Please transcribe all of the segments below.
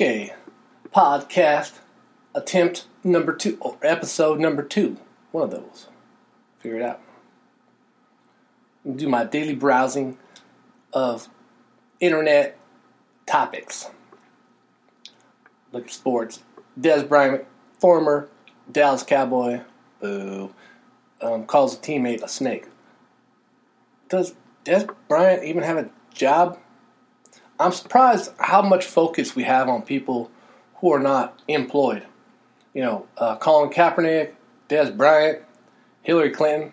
Okay, podcast attempt number two, or episode number two. One of those. Figure it out. Do my daily browsing of internet topics. Look at sports. Dez Bryant, former Dallas Cowboy, boo, um, calls a teammate a snake. Does Dez Bryant even have a job? I'm surprised how much focus we have on people who are not employed. You know, uh, Colin Kaepernick, Dez Bryant, Hillary Clinton.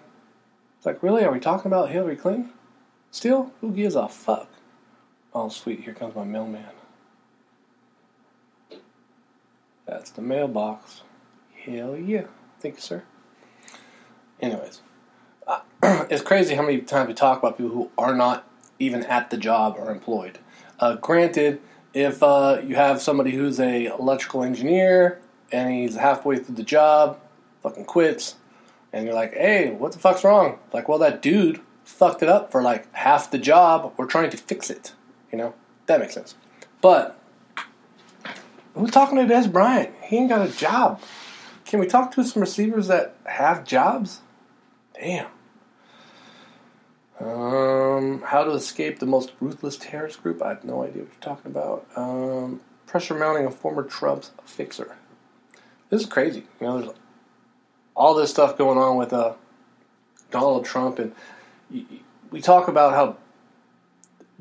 It's like, really? Are we talking about Hillary Clinton? Still? Who gives a fuck? Oh, sweet. Here comes my mailman. That's the mailbox. Hell yeah. Thank you, sir. Anyways, uh, it's crazy how many times we talk about people who are not even at the job or employed. Uh, granted, if uh, you have somebody who's a electrical engineer and he's halfway through the job, fucking quits, and you're like, "Hey, what the fuck's wrong?" Like, well, that dude fucked it up for like half the job. We're trying to fix it. You know, that makes sense. But we're talking to Dez Bryant. He ain't got a job. Can we talk to some receivers that have jobs? Damn. Um, how to escape the most ruthless terrorist group? I have no idea what you're talking about. Um, pressure mounting a former Trump's fixer. This is crazy. You know, there's all this stuff going on with uh, Donald Trump, and we talk about how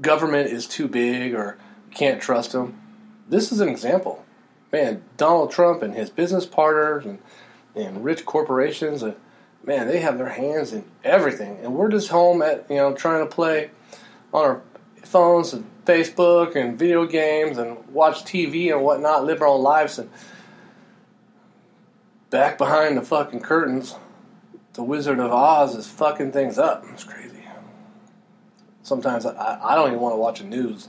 government is too big or can't trust them. This is an example. Man, Donald Trump and his business partners and, and rich corporations. Uh, man, they have their hands in everything, and we're just home at you know trying to play on our phones and Facebook and video games and watch TV and whatnot, live our own lives, and back behind the fucking curtains, the Wizard of Oz is fucking things up. It's crazy. Sometimes I, I don't even want to watch the news.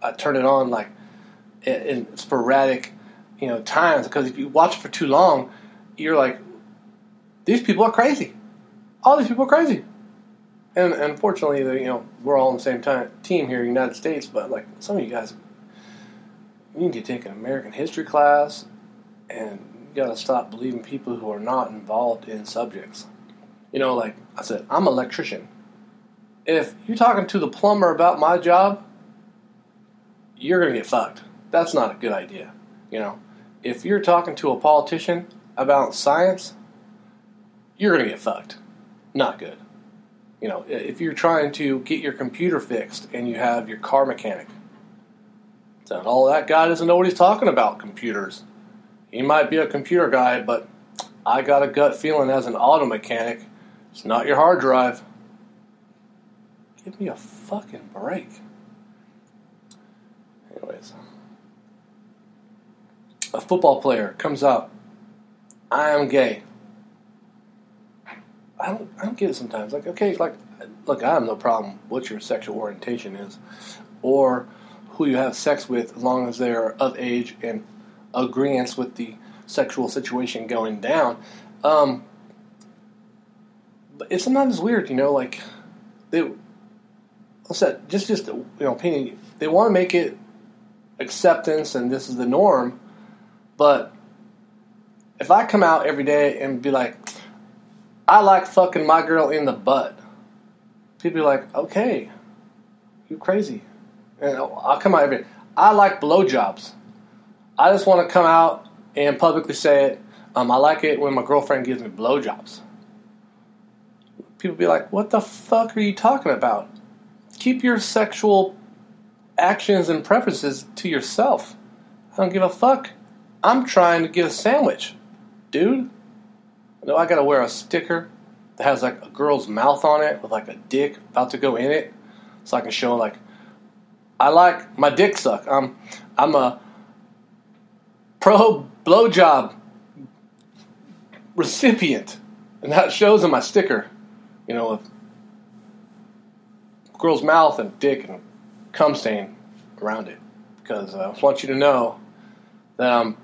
I turn it on like in, sporadic, you know, times because if you watch it for too long, you're like, these people are crazy. All these people are crazy. And, unfortunately, you know, we're all on the same time, team here in the United States, but like some of you guys, you need to take an American history class and you got to stop believing people who are not involved in subjects. You know, like I said, I'm an electrician. If you're talking to the plumber about my job, you're going to get fucked. That's not a good idea. You know, if you're talking to a politician about science, you're going to get fucked. Not good. You know, if you're trying to get your computer fixed and you have your car mechanic, then all that guy doesn't know what he's talking about computers. He might be a computer guy, but I got a gut feeling as an auto mechanic, it's not your hard drive. Give me a fucking break. Anyways, a football player comes up. I am gay. I don't, I don't get it sometimes. Like, okay, like, look, I have no problem what your sexual orientation is, or who you have sex with, as long as they're of age and agreement with the sexual situation going down. Um, but it's sometimes weird, you know, like they, what's that? Just, just you know, opinion. They want to make it acceptance and this is the norm, but if I come out every day and be like, I like fucking my girl in the butt. People be like, okay, you crazy. And I'll come out every. I like blowjobs. I just want to come out and publicly say it. Um, I like it when my girlfriend gives me blowjobs. People be like, what the fuck are you talking about? Keep your sexual actions and preferences to yourself. I don't give a fuck. I'm trying to get a sandwich, dude. Know I gotta wear a sticker that has like a girl's mouth on it with like a dick about to go in it, so I can show like I like my dick suck. I'm I'm a pro blowjob recipient, and that shows in my sticker. You know, with girl's mouth and dick and cum stain around it, because uh, I want you to know that I'm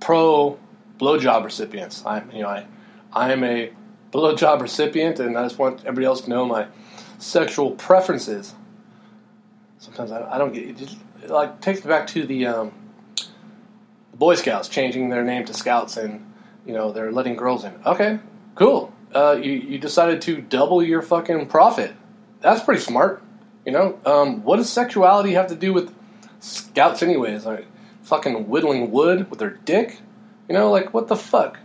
pro blowjob recipients. I you know I I am a blowjob recipient, and I just want everybody else to know my sexual preferences. Sometimes I, I don't get it. Just, like takes me back to the um, Boy Scouts changing their name to Scouts and you know they're letting girls in. Okay, cool. Uh, you you decided to double your fucking profit. That's pretty smart. You know, um, what does sexuality have to do with Scouts, anyways? Like fucking whittling wood with their dick. You know, like what the fuck?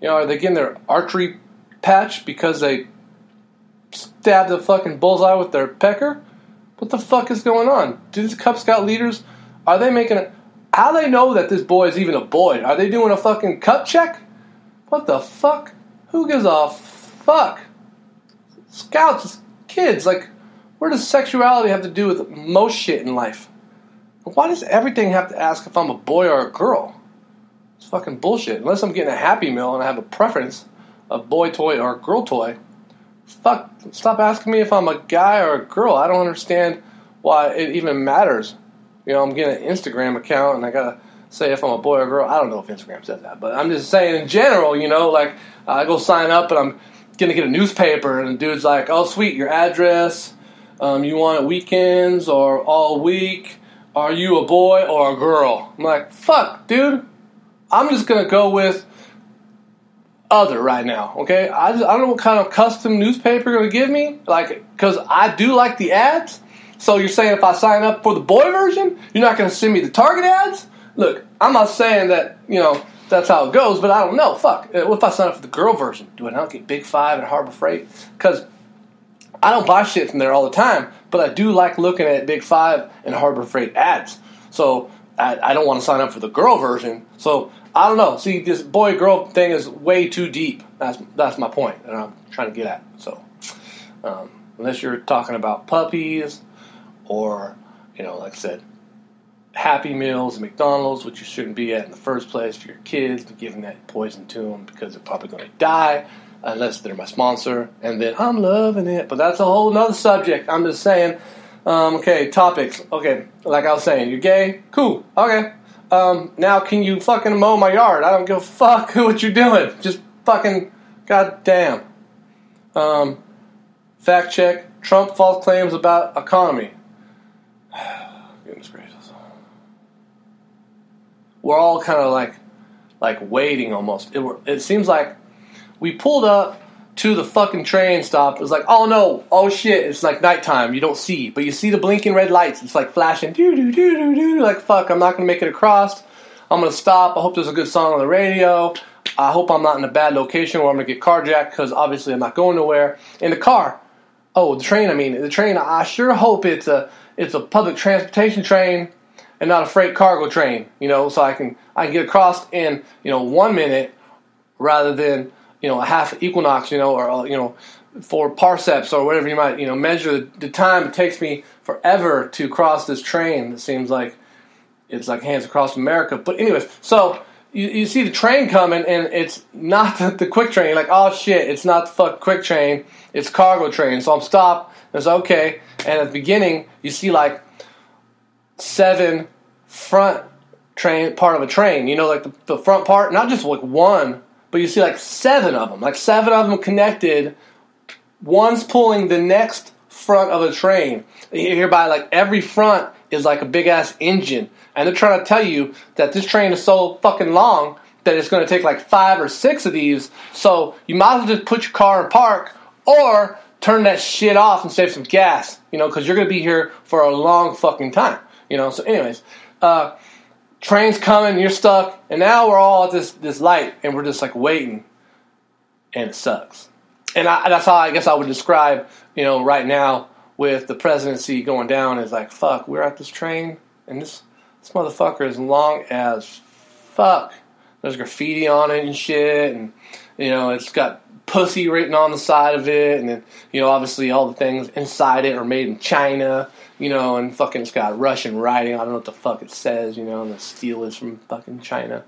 You know, are they getting their archery patch because they stabbed the fucking bullseye with their pecker? What the fuck is going on? Do these Cub Scout leaders are they making a how they know that this boy is even a boy? Are they doing a fucking cup check? What the fuck? Who gives a fuck? Scouts, kids, like, where does sexuality have to do with most shit in life? Why does everything have to ask if I'm a boy or a girl? It's fucking bullshit. Unless I'm getting a Happy Meal and I have a preference, a boy toy or girl toy. Fuck, stop asking me if I'm a guy or a girl. I don't understand why it even matters. You know, I'm getting an Instagram account and I gotta say if I'm a boy or a girl. I don't know if Instagram says that, but I'm just saying in general, you know, like I go sign up and I'm gonna get a newspaper and the dude's like, oh, sweet, your address. Um, you want it weekends or all week? Are you a boy or a girl? I'm like, fuck, dude. I'm just gonna go with other right now. Okay, I just, I don't know what kind of custom newspaper you're gonna give me, like, because I do like the ads. So you're saying if I sign up for the boy version, you're not gonna send me the Target ads? Look, I'm not saying that you know that's how it goes, but I don't know. Fuck, uh, what if I sign up for the girl version? Do I not get Big Five and Harbor Freight? Because I don't buy shit from there all the time, but I do like looking at Big Five and Harbor Freight ads. So I, I don't want to sign up for the girl version. So I don't know. See, this boy girl thing is way too deep. That's that's my point that I'm trying to get at. So um, unless you're talking about puppies or you know, like I said, Happy Meals, McDonald's, which you shouldn't be at in the first place for your kids, giving that poison to them because they're probably going to die unless they're my sponsor. And then I'm loving it, but that's a whole nother subject. I'm just saying. Um, okay, topics. Okay, like I was saying, you're gay. Cool. Okay. Um, now can you fucking mow my yard? I don't give a fuck what you're doing. Just fucking goddamn. Um, fact check. Trump false claims about economy. Goodness gracious. We're all kind of like, like waiting almost. It, it seems like we pulled up to the fucking train stop. It was like, oh no, oh shit, it's like nighttime. You don't see, but you see the blinking red lights. It's like flashing, doo doo doo doo doo. Like fuck, I'm not gonna make it across. I'm gonna stop. I hope there's a good song on the radio. I hope I'm not in a bad location where I'm gonna get carjacked because obviously I'm not going nowhere. In the car, oh the train. I mean the train. I sure hope it's a it's a public transportation train and not a freight cargo train. You know, so I can I can get across in you know one minute rather than you know a half equinox. You know, or uh, you know four parsecs or whatever you might you know measure the, the time it takes me forever to cross this train. It seems like it's like hands across America. But anyways, so you, you see the train coming, and it's not the, the quick train. You're like, oh shit, it's not the fuck quick train. It's cargo train. So I'm stopped. It's okay. And at the beginning, you see like seven front train part of a train. You know, like the, the front part, not just like one, but you see like seven of them, like seven of them connected. One's pulling the next front of a train. Hereby, like every front is like a big ass engine, and they're trying to tell you that this train is so fucking long that it's going to take like five or six of these. So you might as well just put your car in park or turn that shit off and save some gas, you know, because you're going to be here for a long fucking time, you know. So, anyways, uh, train's coming, you're stuck, and now we're all at this this light, and we're just like waiting, and it sucks. And I, that's how I guess I would describe, you know, right now with the presidency going down is like, fuck, we're at this train, and this this motherfucker is long as fuck. There's graffiti on it and shit, and you know, it's got pussy written on the side of it, and then you know, obviously all the things inside it are made in China, you know, and fucking it's got Russian writing. I don't know what the fuck it says, you know, and the steel is from fucking China.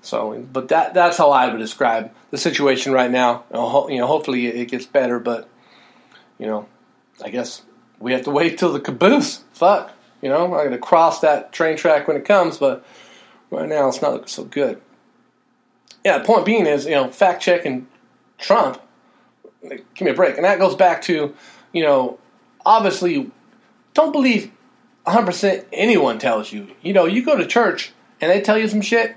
So, but that that's how I would describe the situation right now. You know, hopefully it gets better, but you know, I guess we have to wait till the caboose. Fuck, you know, I'm to cross that train track when it comes, but right now it's not looking so good. Yeah, the point being is, you know, fact checking Trump. Give me a break, and that goes back to, you know, obviously, don't believe 100% anyone tells you. You know, you go to church and they tell you some shit,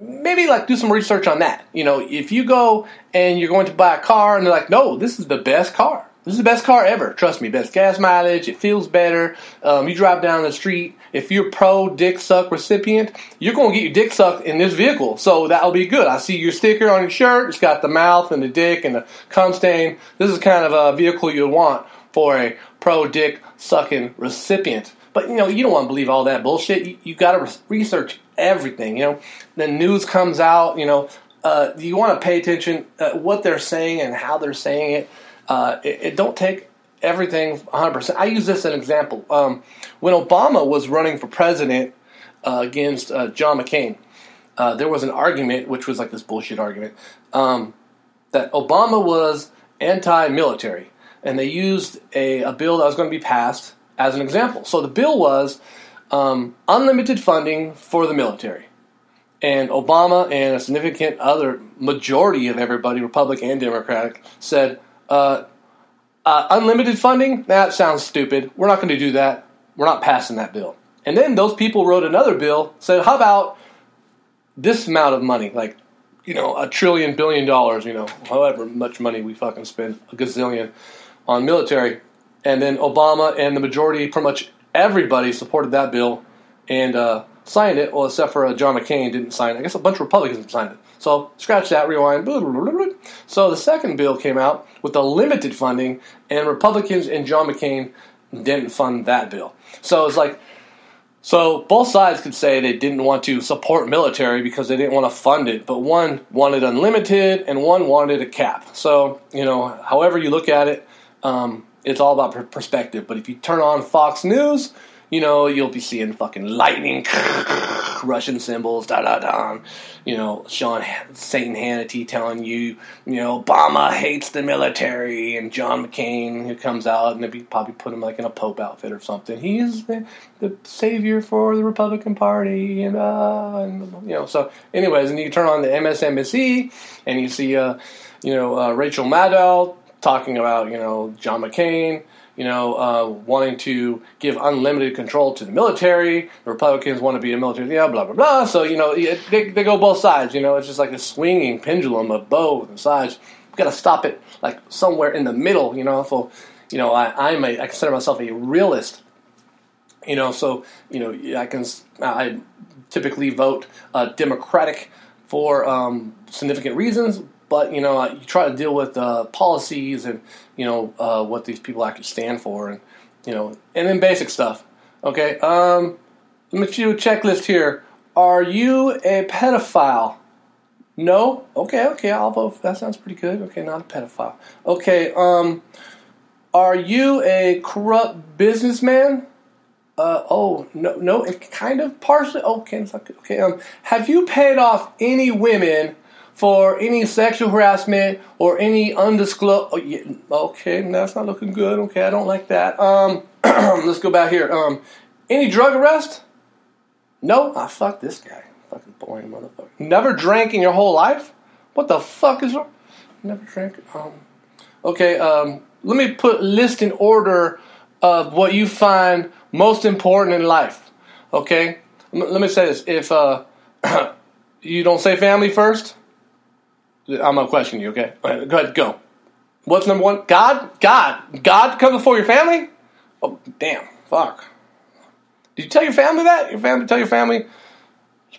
maybe like do some research on that. You know, if you go and you're going to buy a car and they're like, no, this is the best car. This is the best car ever. Trust me, best gas mileage. It feels better. Um, you drive down the street. If you're pro dick suck recipient, you're going to get your dick sucked in this vehicle. So that'll be good. I see your sticker on your shirt. It's got the mouth and the dick and the cum stain. This is kind of a vehicle you'd want for a pro dick sucking recipient. But you know, you don't want to believe all that bullshit. You, you got to re- research everything. You know, the news comes out. You know, uh, you want to pay attention uh, what they're saying and how they're saying it. Uh, it, it, don't take everything 100%. I use this as an example. Um, when Obama was running for president uh, against uh, John McCain, uh, there was an argument, which was like this bullshit argument, um, that Obama was anti-military, and they used a, a bill that was going to be passed as an example. So the bill was um, unlimited funding for the military. And Obama and a significant other majority of everybody, Republican and Democratic, said, uh, uh, unlimited funding? That sounds stupid. We're not going to do that. We're not passing that bill. And then those people wrote another bill, said, how about this amount of money? Like, you know, a trillion, billion dollars, you know, however much money we fucking spend, a gazillion on military and then Obama and the majority, pretty much everybody, supported that bill and uh, signed it. Well, except for uh, John McCain didn't sign it. I guess a bunch of Republicans signed it. So scratch that, rewind. So the second bill came out with the limited funding, and Republicans and John McCain didn't fund that bill. So it's like. So both sides could say they didn't want to support military because they didn't want to fund it, but one wanted unlimited and one wanted a cap. So you know, however you look at it, um, it's all about perspective. But if you turn on Fox News, you know, you'll be seeing fucking lightning, Russian symbols, da da da. You know, Sean Satan Hannity telling you, you know, Obama hates the military, and John McCain who comes out and they probably put him like in a Pope outfit or something. He's the, the savior for the Republican Party, and uh, and you know. So, anyways, and you turn on the MSNBC and you see, uh, you know, uh, Rachel Maddow talking about you know John McCain, you know, uh, wanting to give unlimited control to the military. The Republicans want to be a military, yeah, blah blah blah. So you know, they, they go both sides. You know, it's just like a swinging pendulum of both sides. We've got to stop it like somewhere in the middle. You know, so you know, I, I'm a I consider myself a realist. You know, so you know, I can I typically vote uh, Democratic for um, significant reasons, but you know, you try to deal with uh, policies and you know uh, what these people actually stand for, and you know, and then basic stuff. Okay, um, let me do a checklist here. Are you a pedophile? No. Okay. Okay. I'll vote. That sounds pretty good. Okay, not a pedophile. Okay. Um, are you a corrupt businessman? Uh, oh no, no, kind of partially. Okay, okay. Um, have you paid off any women for any sexual harassment or any undisclosed. Oh, yeah, okay, that's not looking good. Okay, I don't like that. Um, let's go back here. Um, any drug arrest? No. Ah, fuck this guy. Fucking boring motherfucker. Never drank in your whole life? What the fuck is wrong? Never drank. Um, okay. Um, let me put list in order of what you find most important in life. Okay. Let me say this: if uh, you don't say family first, I'm gonna question you. Okay, go ahead, go. What's number one? God, God, God come before your family. Oh, damn, fuck. Did you tell your family that? Your family tell your family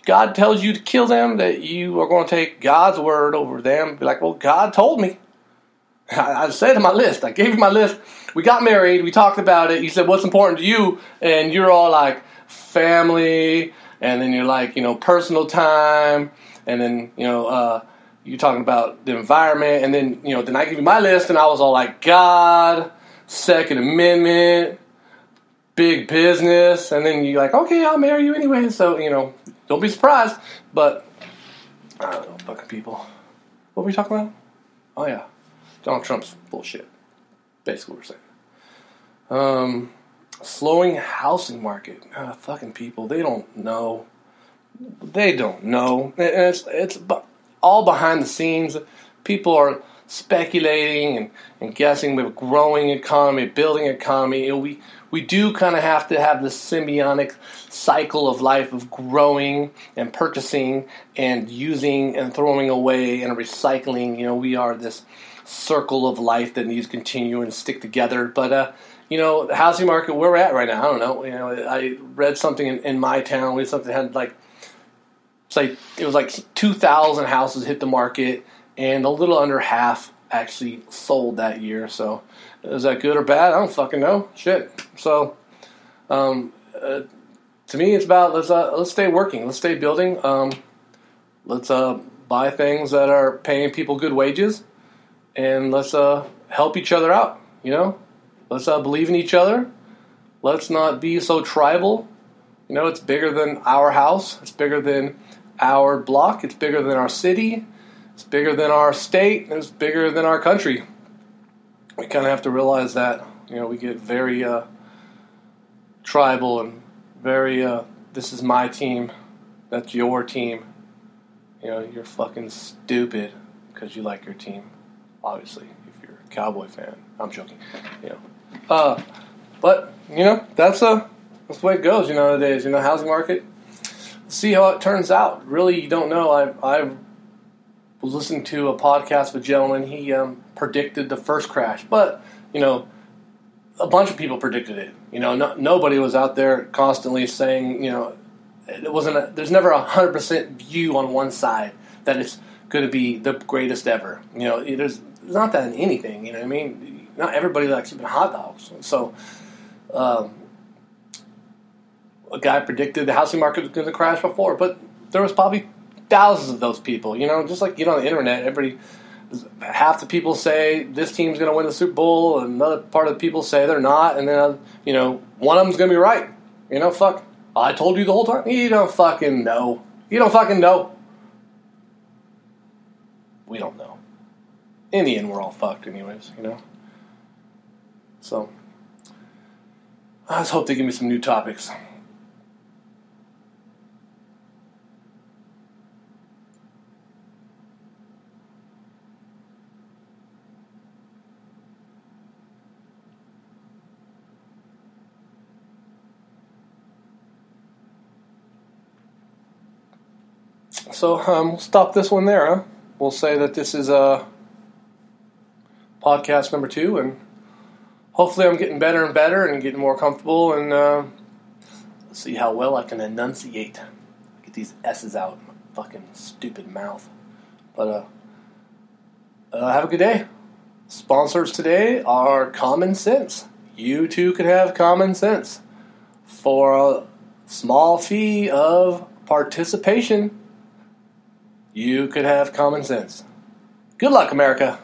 God tells you to kill them, that you are going to take God's word over them. Be like, well, God told me. I, I said my list. I gave you my list. We got married. We talked about it. You said, what's important to you? And you're all like, family. And then you're like, you know, personal time. And then, you know, uh, you talking about the environment, and then you know, then I give you my list, and I was all like, God, Second Amendment, big business, and then you're like, okay, I'll marry you anyway. So you know, don't be surprised. But I don't know, fucking people. What were we talking about? Oh yeah, Donald Trump's bullshit. Basically, we're saying. Um, slowing housing market. Uh, fucking people, they don't know. They don't know. And it's it's all behind the scenes. People are speculating and, and guessing with growing economy, building economy. You know, we we do kind of have to have this symbiotic cycle of life of growing and purchasing and using and throwing away and recycling. You know, we are this circle of life that needs to continue and stick together. But uh, you know, the housing market where we're at right now, I don't know. You know, I read something in, in my town. We something had like, say, it was like two thousand houses hit the market, and a little under half actually sold that year. So, is that good or bad? I don't fucking know. Shit. So, um, uh, to me, it's about let's uh, let's stay working, let's stay building. Um, let's uh, buy things that are paying people good wages, and let's uh, help each other out. You know, let's uh, believe in each other. Let's not be so tribal. You know, it's bigger than our house. It's bigger than our block. It's bigger than our city. It's bigger than our state. It's bigger than our country. We kind of have to realize that. You know, we get very uh, tribal and very, uh, this is my team. That's your team. You know, you're fucking stupid because you like your team. Obviously, if you're a Cowboy fan. I'm joking. You know. Uh, but, you know, that's, uh, that's the way it goes, you know, nowadays. You know, housing market. See how it turns out. Really, you don't know. I, I was listening to a podcast with a gentleman. He um, predicted the first crash, but you know, a bunch of people predicted it. You know, no, nobody was out there constantly saying, you know, it wasn't. A, there's never a hundred percent view on one side that it's going to be the greatest ever. You know, there's, not that in anything. You know I mean? Not everybody likes even hot dogs. So, um, a guy predicted the housing market was going to crash before, but there was probably thousands of those people. You know, just like you know on the internet, everybody, half the people say this team's going to win the Super Bowl, and another part of the people say they're not, and then you know one of them's going to be right. You know, fuck. I told you the whole time. You don't fucking know. You don't fucking know. We don't know. In the end, we're all fucked, anyways. You know. So, I just hope they give me some new topics. So um, we'll stop this one there. Huh? We'll say that this is uh, podcast number two, and hopefully I'm getting better and better and getting more comfortable, and uh, see how well I can enunciate. Get these s's out of my fucking stupid mouth. But uh, uh, have a good day. Sponsors today are Common Sense. You too can have common sense for a small fee of participation you could have common sense. Good luck, America.